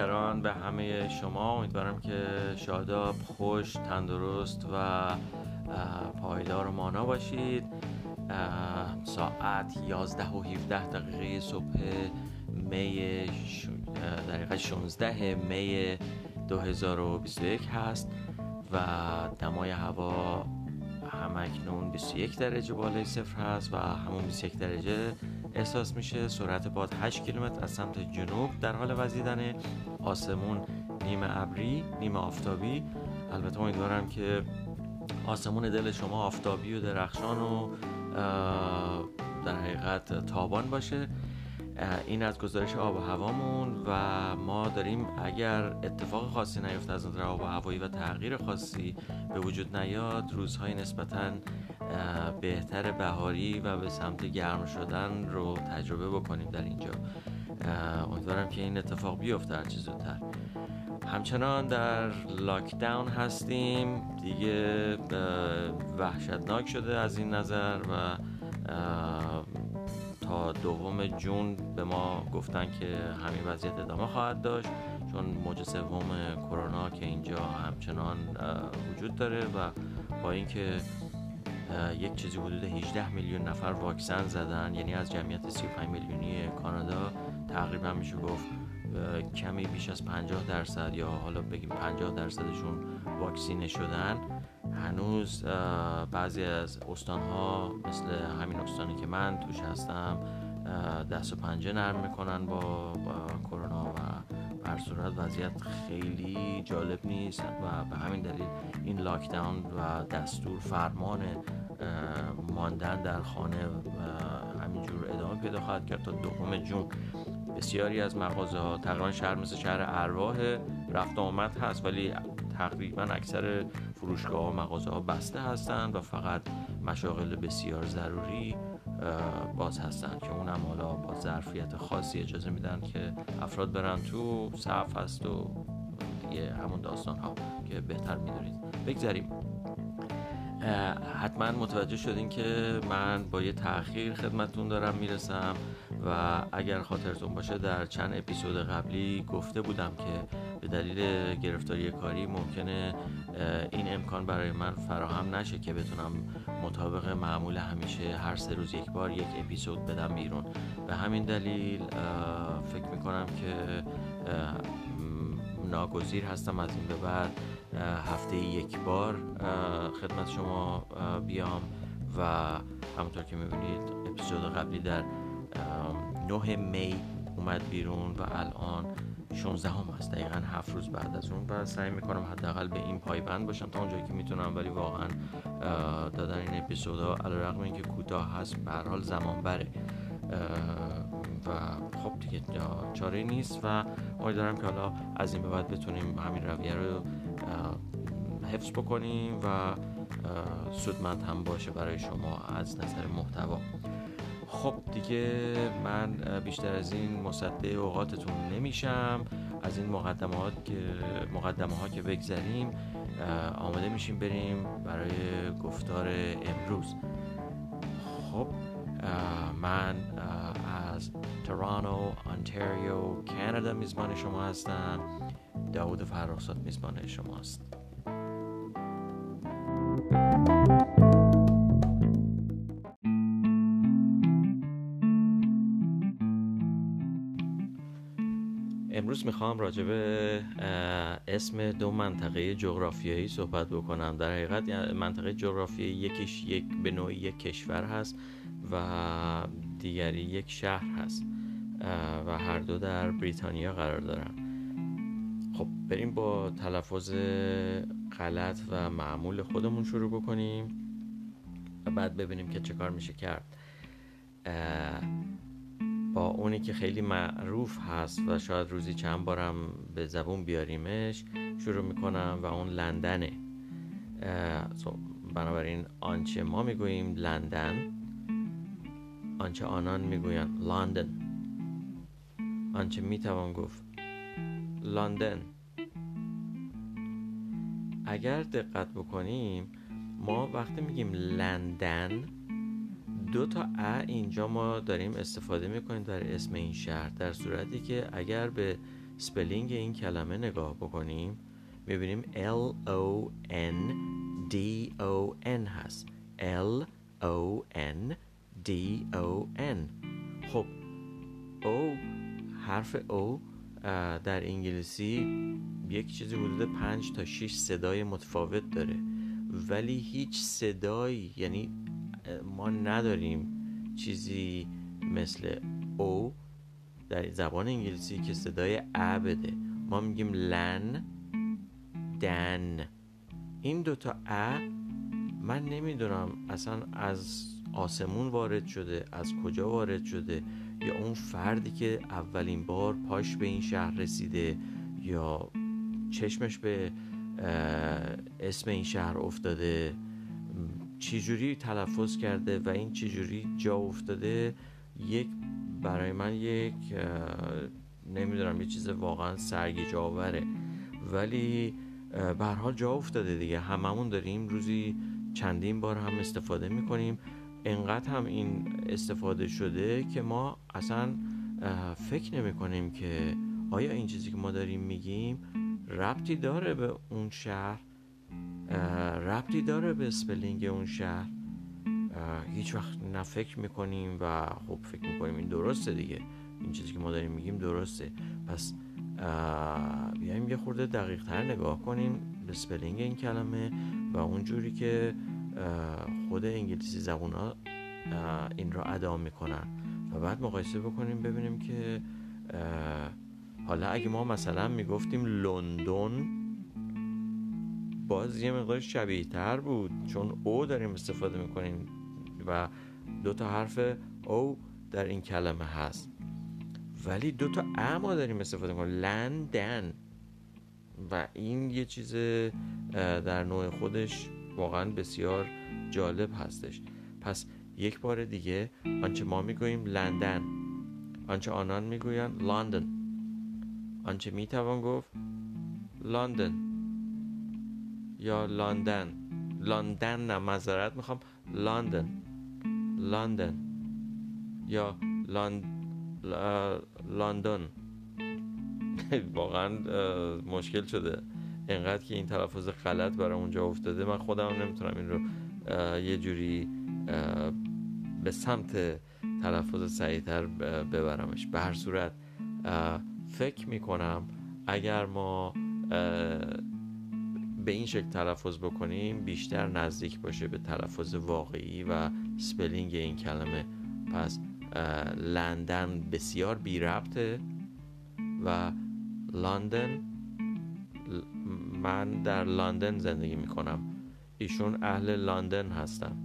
بیکران به همه شما. امیدوارم که شاداب خوش تندرست و پایدار و مانا باشید. ساعت 11 و 17 دقیقه صبح می دقیقه 16 می 2021 هست و دمای هوا همکنون 21 درجه بالای صفر هست و همون 21 درجه احساس میشه. سرعت باد 8 کیلومتر از سمت جنوب در حال وزیدن آسمون نیمه ابری نیمه آفتابی. البته امیدوارم که آسمون دل شما آفتابی و درخشان و در حقیقت تابان باشه. این از گزارش آب و هوامون و ما داریم اگر اتفاق خاصی نیفته از نظر آب و هوایی و تغییر خاصی به وجود نیاد روزهای نسبتا بهتر بهاری و به سمت گرم شدن رو تجربه بکنیم در اینجا. امیدوارم که این اتفاق بیفته هر زودتر. همچنان در لاکداون هستیم. دیگه وحشتناک شده از این نظر و تا دوم جون به ما گفتن که همین وضعیت ادامه خواهد داشت چون موج سوم کرونا که اینجا همچنان وجود داره و با اینکه یک چیزی حدود 18 میلیون نفر واکسن زدن یعنی از جمعیت 35 میلیونی کانادا تقریبا میشه گفت کمی بیش از 50 درصد یا حالا بگیم 50 درصدشون واکسینه شدن. هنوز بعضی از استانها مثل همین استانی که من توش هستم دست و پنجه نرم می‌کنن با, کرونا و بر صورت. وضعیت خیلی جالب نیست و به همین دلیل این لاکداون و دستور فرمان ماندن در خانه همینجور ادامه پیدا خواهد کرد تا دوم جون. بسیاری از مغازه ها تقریبا شهر مثل شهر ارواح رفت آمد هست ولی تقریبا اکثر فروشگاه و مغازه ها بسته هستند و فقط مشاغل بسیار ضروری باز هستند که اونم حالا با ظرفیت خاصی اجازه میدن که افراد برن تو صف هست و دیگه همون داستان ها که بهتر می‌دونید. بگذاریم حتما متوجه شدین که من با یه تاخیر خدمتون دارم می‌رسم و اگر خاطرتون باشه در چند اپیزود قبلی گفته بودم که به دلیل گرفتاری کاری ممکنه این امکان برای من فراهم نشه که بتونم مطابق معمول همیشه هر سه روز یک بار یک اپیزود بدم بیرون. به همین دلیل فکر می‌کنم که ناگزیر هستم از این به بعد هفته یک بار خدمت شما بیام و همونطور که می‌بینید اپیزود قبلی در 9 می اومد بیرون و الان 16 هم هست دقیقا هفت روز بعد از اون و سعی می‌کنم حداقل به این پایبند باشم تا اونجایی که می‌تونم ولی واقعا دادن این اپیزودها علیرغم اینکه کوتاه هست به حال زمان بره. و خب دیگه چاره نیست و امیدوارم که حالا از این به بعد بتونیم همین رویه رو حفظ بکنیم و سودمند هم باشه برای شما از نظر محتوا. خب دیگه من بیشتر از این مصده اوقاتتون نمیشم. از این مقدمات که مقدمه ها که بگذریم آماده میشیم بریم برای گفتار امروز. خب من از تورانو آنتاریو کانادا میزبان شما هستم داود فراسات میزبان شماست امروز می‌خوام راجع به اسم دو منطقه جغرافیایی صحبت بکنم. در حقیقت منطقه جغرافیایی یکیش یک به نوعی یک کشور هست و دیگری یک شهر هست و هر دو در بریتانیا قرار دارن. خب بریم با تلفظ غلط و معمول خودمون شروع بکنیم و بعد ببینیم که چه کار میشه کرد. با اونی که خیلی معروف هست و شاید روزی چند بارم به زبون بیاریمش شروع می‌کنم و اون لندنه. بنابراین آنچه ما می‌گوییم لندن. آنچه آنان می‌گویند. لندن. آنچه می‌توان گفت. لندن. اگر دقت بکنیم ما وقتی میگیم لندن دو تا ا اینجا ما داریم استفاده می‌کنیم در اسم این شهر در صورتی که اگر به spelling این کلمه نگاه بکنیم می‌بینیم L O N D O N هست. L O N D O N. خب O حرف O در انگلیسی یک چیزی حدود پنج تا 6 صدای متفاوت داره. ولی هیچ صدایی یعنی ما نداریم چیزی مثل او در زبان انگلیسی که صدای ا بده. ما میگیم لن دن. این دوتا ا من نمی‌دونم اصلا از آسمون وارد شده از کجا وارد شده؟ یا اون فردی که اولین بار پاش به این شهر رسیده؟ یا چشمش به اسم این شهر افتاده؟ چجوری تلفظ کرده و این چجوری جا افتاده؟ یک برای من یک نمی‌دونم یه چیز واقعا سرگیج آوره ولی به حال جا افتاده دیگه. هممون داریم روزی چندین بار هم استفاده می‌کنیم. انقدر هم این استفاده شده که ما اصلا فکر نمی کنیم که آیا این چیزی که ما داریم میگیم ربطی داره به اون شهر؟ ربطی داره به spelling اون شهر؟ هیچ وقت نه فکر می‌کنیم و خب فکر می‌کنیم این درسته دیگه. این چیزی که ما داریم میگیم درسته. پس بیایم یه خورده دقیق تر نگاه کنیم به spelling این کلمه و اونجوری که خود انگلیسی زبون ها این را ادا می‌کنن. و بعد مقایسه بکنیم ببینیم که حالا اگه ما مثلا می‌گفتیم لندن باز یه مقدار شبیه تر بود چون او داریم استفاده می‌کنیم و دو تا حرف او در این کلمه هست. ولی دو تا ا ما داریم استفاده می‌کنیم لندن. و این یه چیز در نوع خودش واقعا بسیار جالب هستش. پس یک بار دیگه آنچه ما می‌گوییم لندن آنچه آنان می‌گویند لندن. آنچه می‌توان گفت لندن. یا لندن. لندن نه مذارت می‌خوام. لندن. لندن. یا لندن. واقعا مشکل شده. انقدر که این تلفظ غلط برای اونجا افتاده من خودم نمی‌تونم این رو یه جوری به سمت تلفظ سریعتر ببرمش. به هر صورت فکر می‌کنم اگر ما به این شکل تلفظ بکنیم بیشتر نزدیک باشه به تلفظ واقعی و spelling این کلمه. پس لندن بسیار بی ربطه و لندن من در لندن زندگی می‌کنم. ایشون اهل لندن هستن.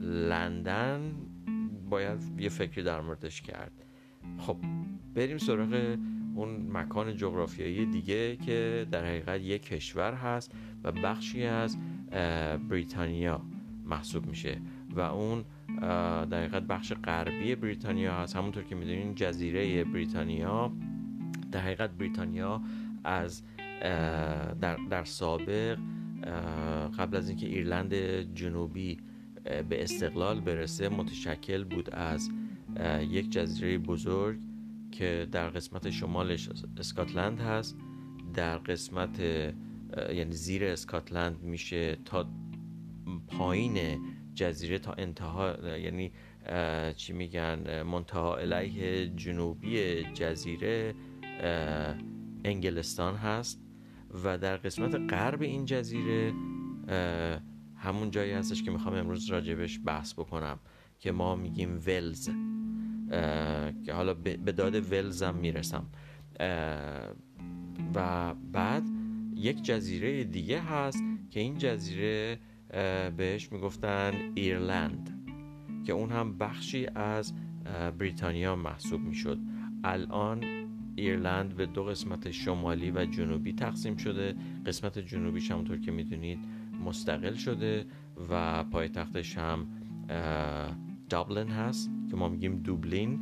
لندن باید یه فکری در موردش کرد. خب بریم سراغ اون مکان جغرافیایی دیگه که در حقیقت یک کشور هست و بخشی از بریتانیا محسوب میشه و اون در حقیقت بخش غربی بریتانیا هست. همونطور که می‌دونین جزیره بریتانیا در حقیقت بریتانیا از در, در سابق قبل از اینکه ایرلند جنوبی به استقلال برسه متشکل بود از یک جزیره بزرگ که در قسمت شمالش اسکاتلند هست. در قسمت یعنی زیر اسکاتلند میشه تا پایین جزیره تا انتها یعنی چی میگن منتها علیه جنوبی جزیره انگلستان هست. و در قسمت غرب این جزیره همون جایی هستش که می‌خوام امروز راجبش بحث بکنم که ما میگیم ولز. که حالا به داد ولز هم می‌رسم. و بعد یک جزیره دیگه هست که این جزیره بهش می‌گفتن ایرلند که اون هم بخشی از بریتانیا محسوب می‌شد. الان ایرلند به دو قسمت شمالی و جنوبی تقسیم شده. قسمت جنوبیش همونطور که می‌دونید مستقل شده و پایتختش هم دابلن هست که ما میگیم دوبلین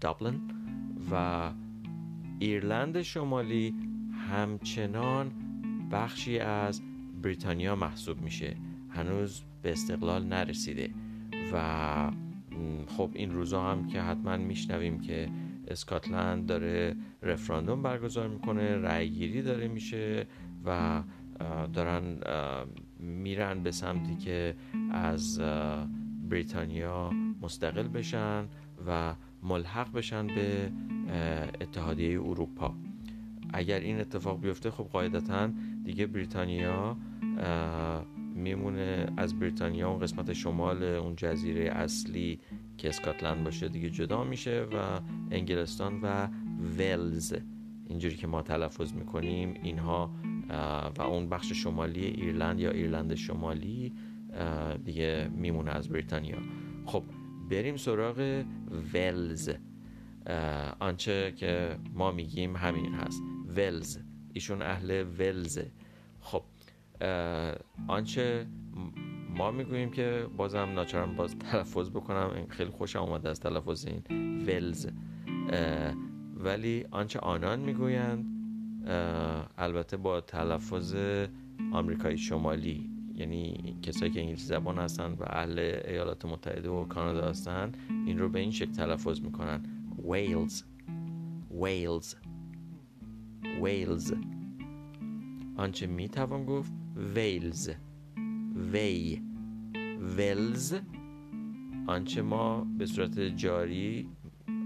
دابلن. و ایرلند شمالی همچنان بخشی از بریتانیا محسوب میشه. هنوز به استقلال نرسیده. و خب این روزا هم که حتما میشنویم که اسکاتلند داره رفراندوم برگزار می‌کنه رأی گیری داره میشه و دارن میرن به سمتی که از بریتانیا مستقل بشن و ملحق بشن به اتحادیه اروپا. اگر این اتفاق بیفته خب قاعدتا دیگه بریتانیا میمونه از بریتانیا اون قسمت شمال اون جزیره اصلی که اسکاتلند باشه دیگه جدا میشه و انگلستان و ولز. اینجوری که ما تلفظ می‌کنیم اینها و اون بخش شمالی ایرلند یا ایرلند شمالی دیگه میمونه از بریتانیا. خب بریم سراغ ولز. آنچه که ما میگیم همین هست. ولز. ایشون اهل ولزه. خب آنچه ما می‌گوییم که بازم ناچارم باز تلفظ بکنم. این خیلی خوشم آمده از تلفظ این ولز. ولی آنچه آنان می‌گویند البته با تلفظ آمریکای شمالی یعنی کسایی که انگلیسی زبان هستن و اهل ایالات متحده و کانادا هستن این رو به این شکل تلفظ می‌کنن. ویلز. ویلز. ویلز. آنچه می‌توان گفت ویلز وی ولز آنچه ما به صورت جاری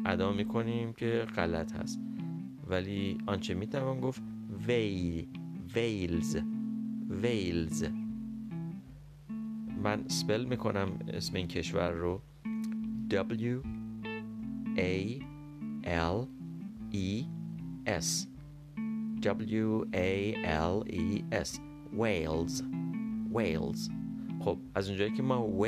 ادا می‌کنیم که غلط هست. ولی آنچه می‌توان گفت وی. ویلز ویلز من سپل می‌کنم اسم این کشور رو. W A L E S. W A L E S. Wales. Wales. خب از اونجایی که ما و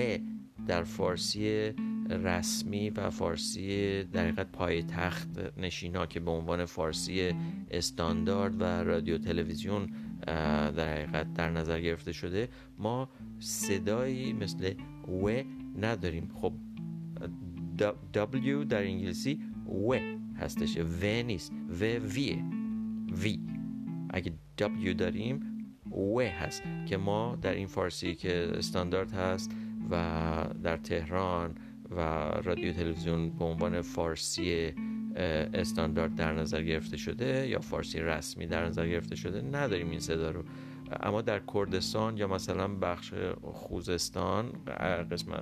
در فارسی رسمی و فارسی در حقیقت پای تخت نشینا که به عنوان فارسی استاندارد و رادیو تلویزیون در حقیقت در نظر گرفته شده ما صدایی مثل و نداریم. خب W در انگلیسی و هستش. و نیست. و ویه وی اگه W داریم و هست که ما در این فارسی که استاندارد هست و در تهران و رادیو تلویزیون به عنوان فارسی استاندارد در نظر گرفته شده یا فارسی رسمی در نظر گرفته شده نداریم این صدا رو. اما در کردستان یا مثلا بخش خوزستان قسم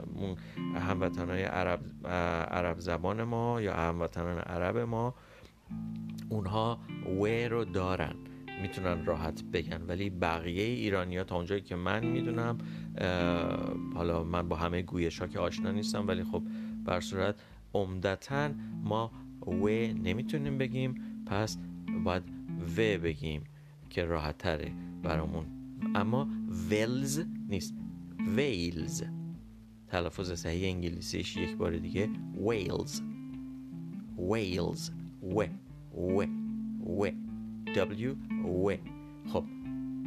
هموطنهای عرب, عرب زبان ما یا هموطنان عرب ما اونها و رو دارن. می‌تونن راحت بگن ولی بقیه ایرانی ها تا اونجایی که من می‌دونم حالا من با همه گویش ها که آشنا نیستم ولی خب بر صورت عمدتا ما و نمی‌تونیم بگیم پس باید و بگیم که راحت تره برامون. اما ولز نیست. ویلز تلفظ صحیح انگلیسیش یک بار دیگه ویلز ویلز و. و. و. W و خب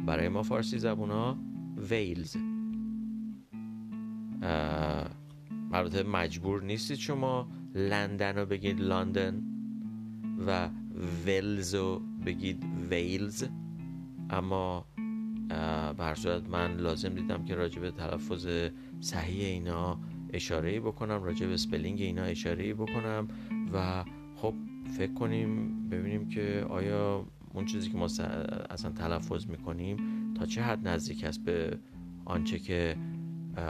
برای ما فارسی زبون ها ویلز البته مجبور نیستید شما لندن رو بگید لندن و ولز رو بگید ویلز. اما به صورت من لازم دیدم که راجع به تلفظ صحیح اینا اشاره بکنم راجع به spelling اینا اشاره بکنم و خب فکر کنیم ببینیم که آیا اون چیزی که ما اصلا تلفظ می‌کنیم تا چه حد نزدیک است به آنچه که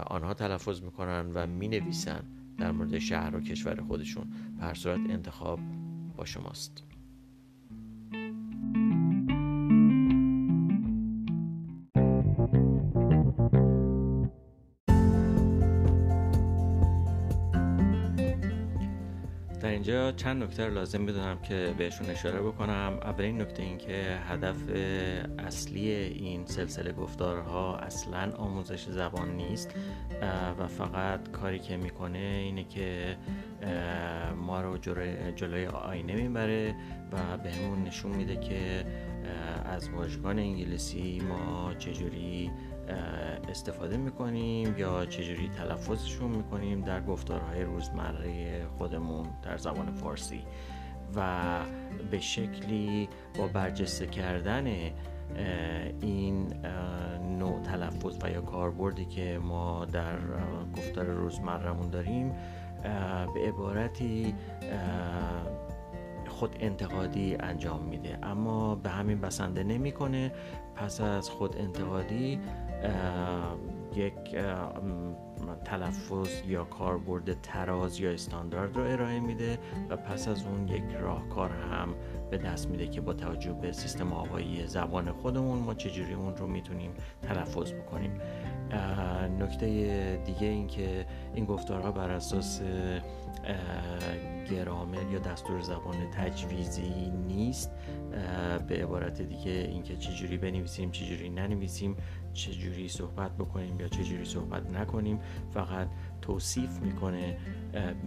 آنها تلفظ می‌کنن و می‌نویسن در مورد شهر و کشور خودشون. به صورت انتخاب با شماست. اینجا چند نکته لازم می‌دونم که بهشون اشاره بکنم. اولین نکته این که هدف اصلی این سلسله گفتارها اصلا آموزش زبان نیست و فقط کاری که می‌کنه اینه که ما رو جلوی آینه می‌بره و بهمون نشون میده که از واژگان انگلیسی ما چجوری استفاده می‌کنیم یا چجوری تلفظشون می‌کنیم در گفتارهای روزمره خودمون در زبان فارسی و به شکلی با برجسته کردن این نوع تلفظ و یا کاربردی که ما در گفتار روزمرهمون داریم به عبارتی خود انتقادی انجام میده. اما به همین بسنده نمی‌کنه. پس از خود انتقادی یک تلفظ یا کاربرد تراز یا استاندارد رو ارائه میده و پس از اون یک راهکار هم به دست میده که با توجه به سیستم آوایی زبان خودمون ما چجوری اون رو می‌تونیم تلفظ بکنیم. نکته دیگه این که این گفتارها بر اساس گرامر یا دستور زبان تجویزی نیست. به عبارت دیگه اینکه چجوری بنویسیم چجوری ننویسیم. چجوری صحبت بکنیم یا چجوری صحبت نکنیم فقط توصیف می‌کنه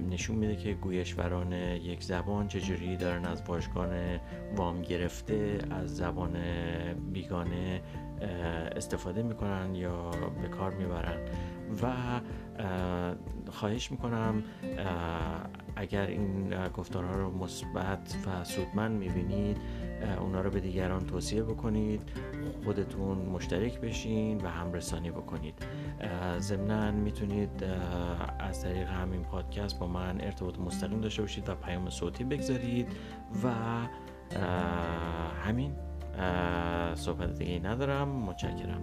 نشون میده که گویشوران یک زبان چجوری دارن از واژگان وام گرفته از زبان بیگانه استفاده می‌کنن یا به کار می‌برن. و خواهش می‌کنم اگر این گفتارها رو مثبت و سودمند می‌بینید اونا رو به دیگران توصیه بکنید خودتون مشترک بشین و همرسانی بکنید. ضمنا می‌تونید از طریق همین پادکست با من ارتباط مستقیم داشته باشید و پیام صوتی بگذارید و همین صحبت دیگه ندارم. متشکرم.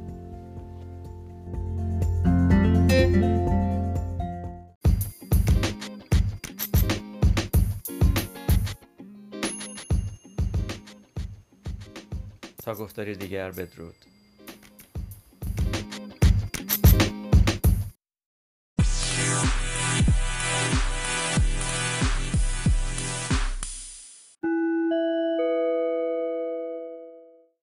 تا گفتاری دیگر بدرود.